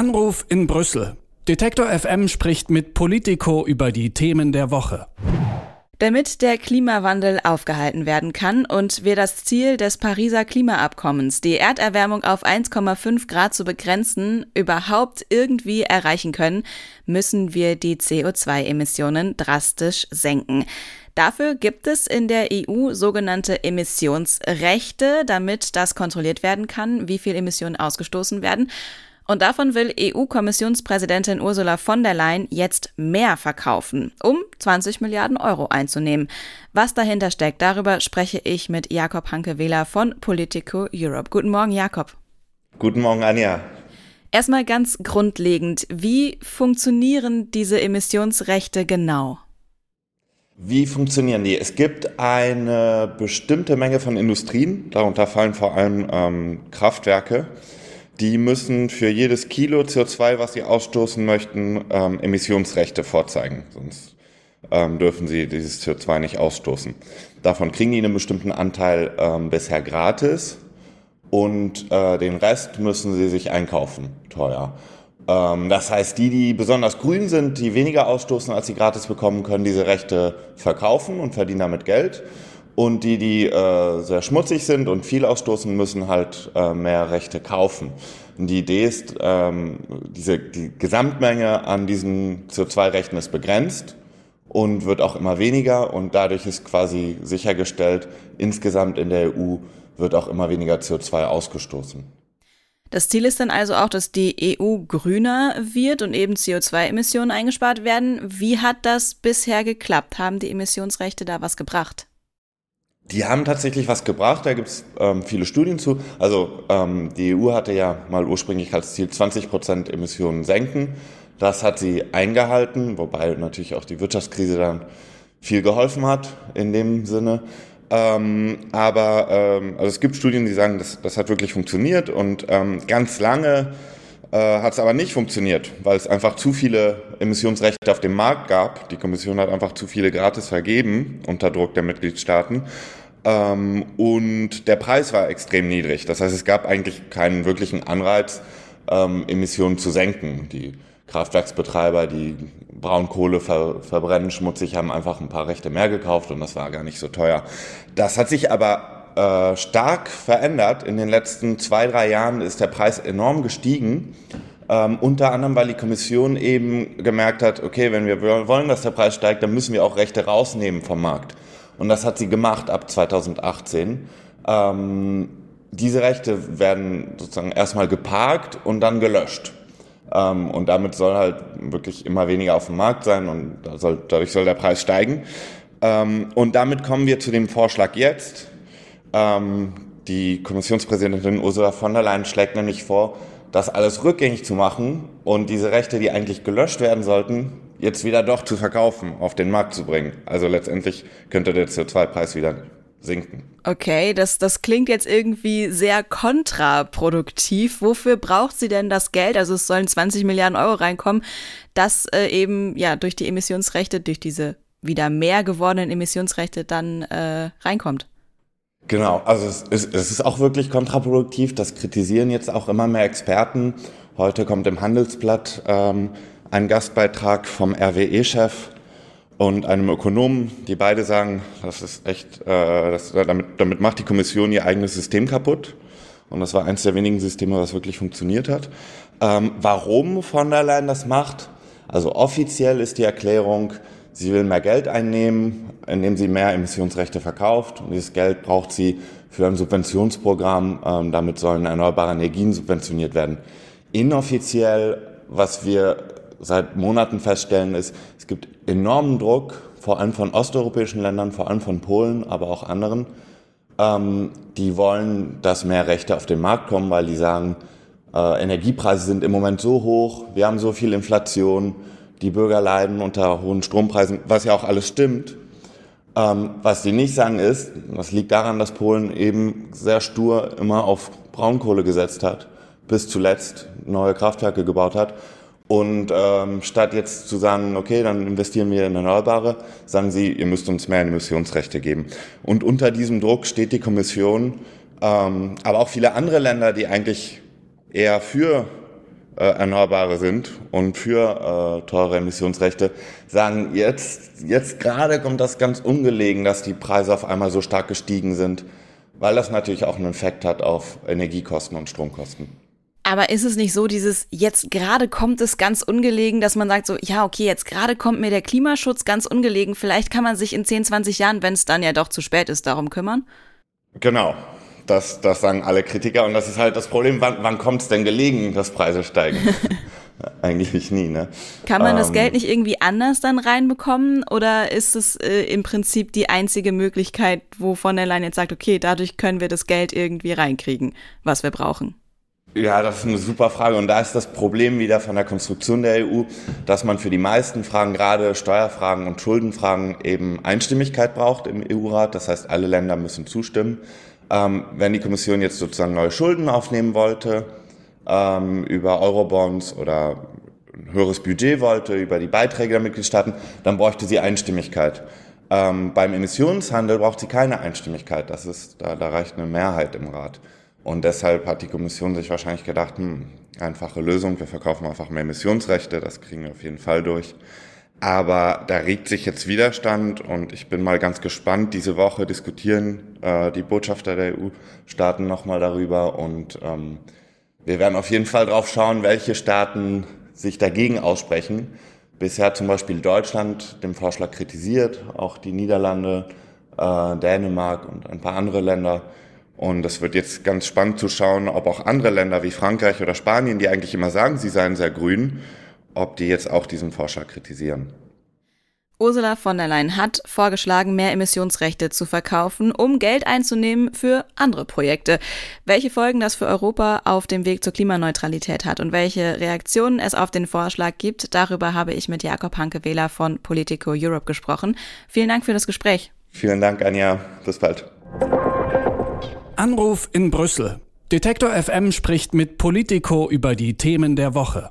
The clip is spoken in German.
Anruf in Brüssel. Detektor FM spricht mit Politico über die Themen der Woche. Damit der Klimawandel aufgehalten werden kann und wir das Ziel des Pariser Klimaabkommens, die Erderwärmung auf 1,5 Grad zu begrenzen, überhaupt irgendwie erreichen können, müssen wir die CO2-Emissionen drastisch senken. Dafür gibt es in der EU sogenannte Emissionsrechte, damit das kontrolliert werden kann, wie viel Emissionen ausgestoßen werden. Und davon will EU-Kommissionspräsidentin Ursula von der Leyen jetzt mehr verkaufen, um 20 Milliarden Euro einzunehmen. Was dahinter steckt, darüber spreche ich mit Jakob Hanke-Wähler von Politico Europe. Guten Morgen, Jakob. Guten Morgen, Anja. Erstmal ganz grundlegend, wie funktionieren diese Emissionsrechte genau? Wie funktionieren die? Es gibt eine bestimmte Menge von Industrien, darunter fallen vor allem ähm, Kraftwerke, die müssen für jedes Kilo CO2, was sie ausstoßen möchten, ähm, Emissionsrechte vorzeigen. Sonst ähm, dürfen sie dieses CO2 nicht ausstoßen. Davon kriegen die einen bestimmten Anteil ähm, bisher gratis und äh, den Rest müssen sie sich einkaufen, teuer. Ähm, das heißt, die, die besonders grün sind, die weniger ausstoßen, als sie gratis bekommen, können diese Rechte verkaufen und verdienen damit Geld. Und die, die äh, sehr schmutzig sind und viel ausstoßen, müssen halt äh, mehr Rechte kaufen. Und die Idee ist, ähm, diese, die Gesamtmenge an diesen CO2-Rechten ist begrenzt und wird auch immer weniger. Und dadurch ist quasi sichergestellt, insgesamt in der EU wird auch immer weniger CO2 ausgestoßen. Das Ziel ist dann also auch, dass die EU grüner wird und eben CO2-Emissionen eingespart werden. Wie hat das bisher geklappt? Haben die Emissionsrechte da was gebracht? Die haben tatsächlich was gebracht, da gibt es ähm, viele Studien zu. Also ähm, die EU hatte ja mal ursprünglich als Ziel 20 Prozent Emissionen senken. Das hat sie eingehalten, wobei natürlich auch die Wirtschaftskrise dann viel geholfen hat in dem Sinne. Ähm, aber ähm, also es gibt Studien, die sagen, das, das hat wirklich funktioniert und ähm, ganz lange äh, hat es aber nicht funktioniert, weil es einfach zu viele Emissionsrechte auf dem Markt gab. Die Kommission hat einfach zu viele gratis vergeben unter Druck der Mitgliedstaaten. Ähm, und der Preis war extrem niedrig. Das heißt, es gab eigentlich keinen wirklichen Anreiz, ähm, Emissionen zu senken. Die Kraftwerksbetreiber, die Braunkohle ver verbrennen schmutzig, haben einfach ein paar Rechte mehr gekauft und das war gar nicht so teuer. Das hat sich aber äh, stark verändert. In den letzten zwei, drei Jahren ist der Preis enorm gestiegen. Ähm, unter anderem, weil die Kommission eben gemerkt hat, okay, wenn wir wollen, dass der Preis steigt, dann müssen wir auch Rechte rausnehmen vom Markt. Und das hat sie gemacht ab 2018. Ähm, diese Rechte werden sozusagen erstmal geparkt und dann gelöscht. Ähm, und damit soll halt wirklich immer weniger auf dem Markt sein und soll, dadurch soll der Preis steigen. Ähm, und damit kommen wir zu dem Vorschlag jetzt. Ähm, die Kommissionspräsidentin Ursula von der Leyen schlägt nämlich vor, das alles rückgängig zu machen und diese Rechte, die eigentlich gelöscht werden sollten, jetzt wieder doch zu verkaufen, auf den Markt zu bringen. Also letztendlich könnte der CO2-Preis wieder sinken. Okay, das, das klingt jetzt irgendwie sehr kontraproduktiv. Wofür braucht sie denn das Geld? Also es sollen 20 Milliarden Euro reinkommen, das äh, eben ja durch die Emissionsrechte, durch diese wieder mehr gewordenen Emissionsrechte dann äh, reinkommt. Genau, also es ist, es ist auch wirklich kontraproduktiv. Das kritisieren jetzt auch immer mehr Experten. Heute kommt im Handelsblatt ähm, ein Gastbeitrag vom RWE-Chef und einem Ökonomen, die beide sagen, das ist echt, äh, das, damit, damit macht die Kommission ihr eigenes System kaputt. Und das war eines der wenigen Systeme, was wirklich funktioniert hat. Ähm, warum von der Leyen das macht? Also offiziell ist die Erklärung, sie will mehr Geld einnehmen, indem sie mehr Emissionsrechte verkauft. Und dieses Geld braucht sie für ein Subventionsprogramm. Ähm, damit sollen erneuerbare Energien subventioniert werden. Inoffiziell, was wir seit Monaten feststellen, ist, es gibt enormen Druck, vor allem von osteuropäischen Ländern, vor allem von Polen, aber auch anderen. Ähm, die wollen, dass mehr Rechte auf den Markt kommen, weil die sagen, äh, Energiepreise sind im Moment so hoch, wir haben so viel Inflation, die Bürger leiden unter hohen Strompreisen, was ja auch alles stimmt. Ähm, was die nicht sagen ist, das liegt daran, dass Polen eben sehr stur immer auf Braunkohle gesetzt hat, bis zuletzt neue Kraftwerke gebaut hat und ähm, statt jetzt zu sagen, okay, dann investieren wir in Erneuerbare, sagen sie, ihr müsst uns mehr Emissionsrechte geben. Und unter diesem Druck steht die Kommission, ähm, aber auch viele andere Länder, die eigentlich eher für äh, Erneuerbare sind und für äh, teure Emissionsrechte, sagen, jetzt, jetzt gerade kommt das ganz ungelegen, dass die Preise auf einmal so stark gestiegen sind, weil das natürlich auch einen Effekt hat auf Energiekosten und Stromkosten. Aber ist es nicht so, dieses jetzt gerade kommt es ganz ungelegen, dass man sagt so, ja, okay, jetzt gerade kommt mir der Klimaschutz ganz ungelegen, vielleicht kann man sich in 10, 20 Jahren, wenn es dann ja doch zu spät ist, darum kümmern? Genau, das, das sagen alle Kritiker und das ist halt das Problem, wann, wann kommt es denn gelegen, dass Preise steigen? Eigentlich nie, ne? Kann man ähm, das Geld nicht irgendwie anders dann reinbekommen oder ist es äh, im Prinzip die einzige Möglichkeit, wo von der Leyen jetzt sagt, okay, dadurch können wir das Geld irgendwie reinkriegen, was wir brauchen? Ja, das ist eine super Frage. Und da ist das Problem wieder von der Konstruktion der EU, dass man für die meisten Fragen, gerade Steuerfragen und Schuldenfragen, eben Einstimmigkeit braucht im EU-Rat. Das heißt, alle Länder müssen zustimmen. Ähm, wenn die Kommission jetzt sozusagen neue Schulden aufnehmen wollte, ähm, über Eurobonds oder ein höheres Budget wollte, über die Beiträge der Mitgliedstaaten, dann bräuchte sie Einstimmigkeit. Ähm, beim Emissionshandel braucht sie keine Einstimmigkeit. Das ist, da, da reicht eine Mehrheit im Rat. Und deshalb hat die Kommission sich wahrscheinlich gedacht, hm, einfache Lösung, wir verkaufen einfach mehr Emissionsrechte, das kriegen wir auf jeden Fall durch. Aber da regt sich jetzt Widerstand und ich bin mal ganz gespannt. Diese Woche diskutieren äh, die Botschafter der EU-Staaten nochmal darüber und ähm, wir werden auf jeden Fall drauf schauen, welche Staaten sich dagegen aussprechen. Bisher zum Beispiel Deutschland den Vorschlag kritisiert, auch die Niederlande, äh, Dänemark und ein paar andere Länder. Und es wird jetzt ganz spannend zu schauen, ob auch andere Länder wie Frankreich oder Spanien, die eigentlich immer sagen, sie seien sehr grün, ob die jetzt auch diesen Vorschlag kritisieren. Ursula von der Leyen hat vorgeschlagen, mehr Emissionsrechte zu verkaufen, um Geld einzunehmen für andere Projekte. Welche Folgen das für Europa auf dem Weg zur Klimaneutralität hat und welche Reaktionen es auf den Vorschlag gibt, darüber habe ich mit Jakob Hanke-Wähler von Politico Europe gesprochen. Vielen Dank für das Gespräch. Vielen Dank, Anja. Bis bald. Anruf in Brüssel. Detektor FM spricht mit Politico über die Themen der Woche.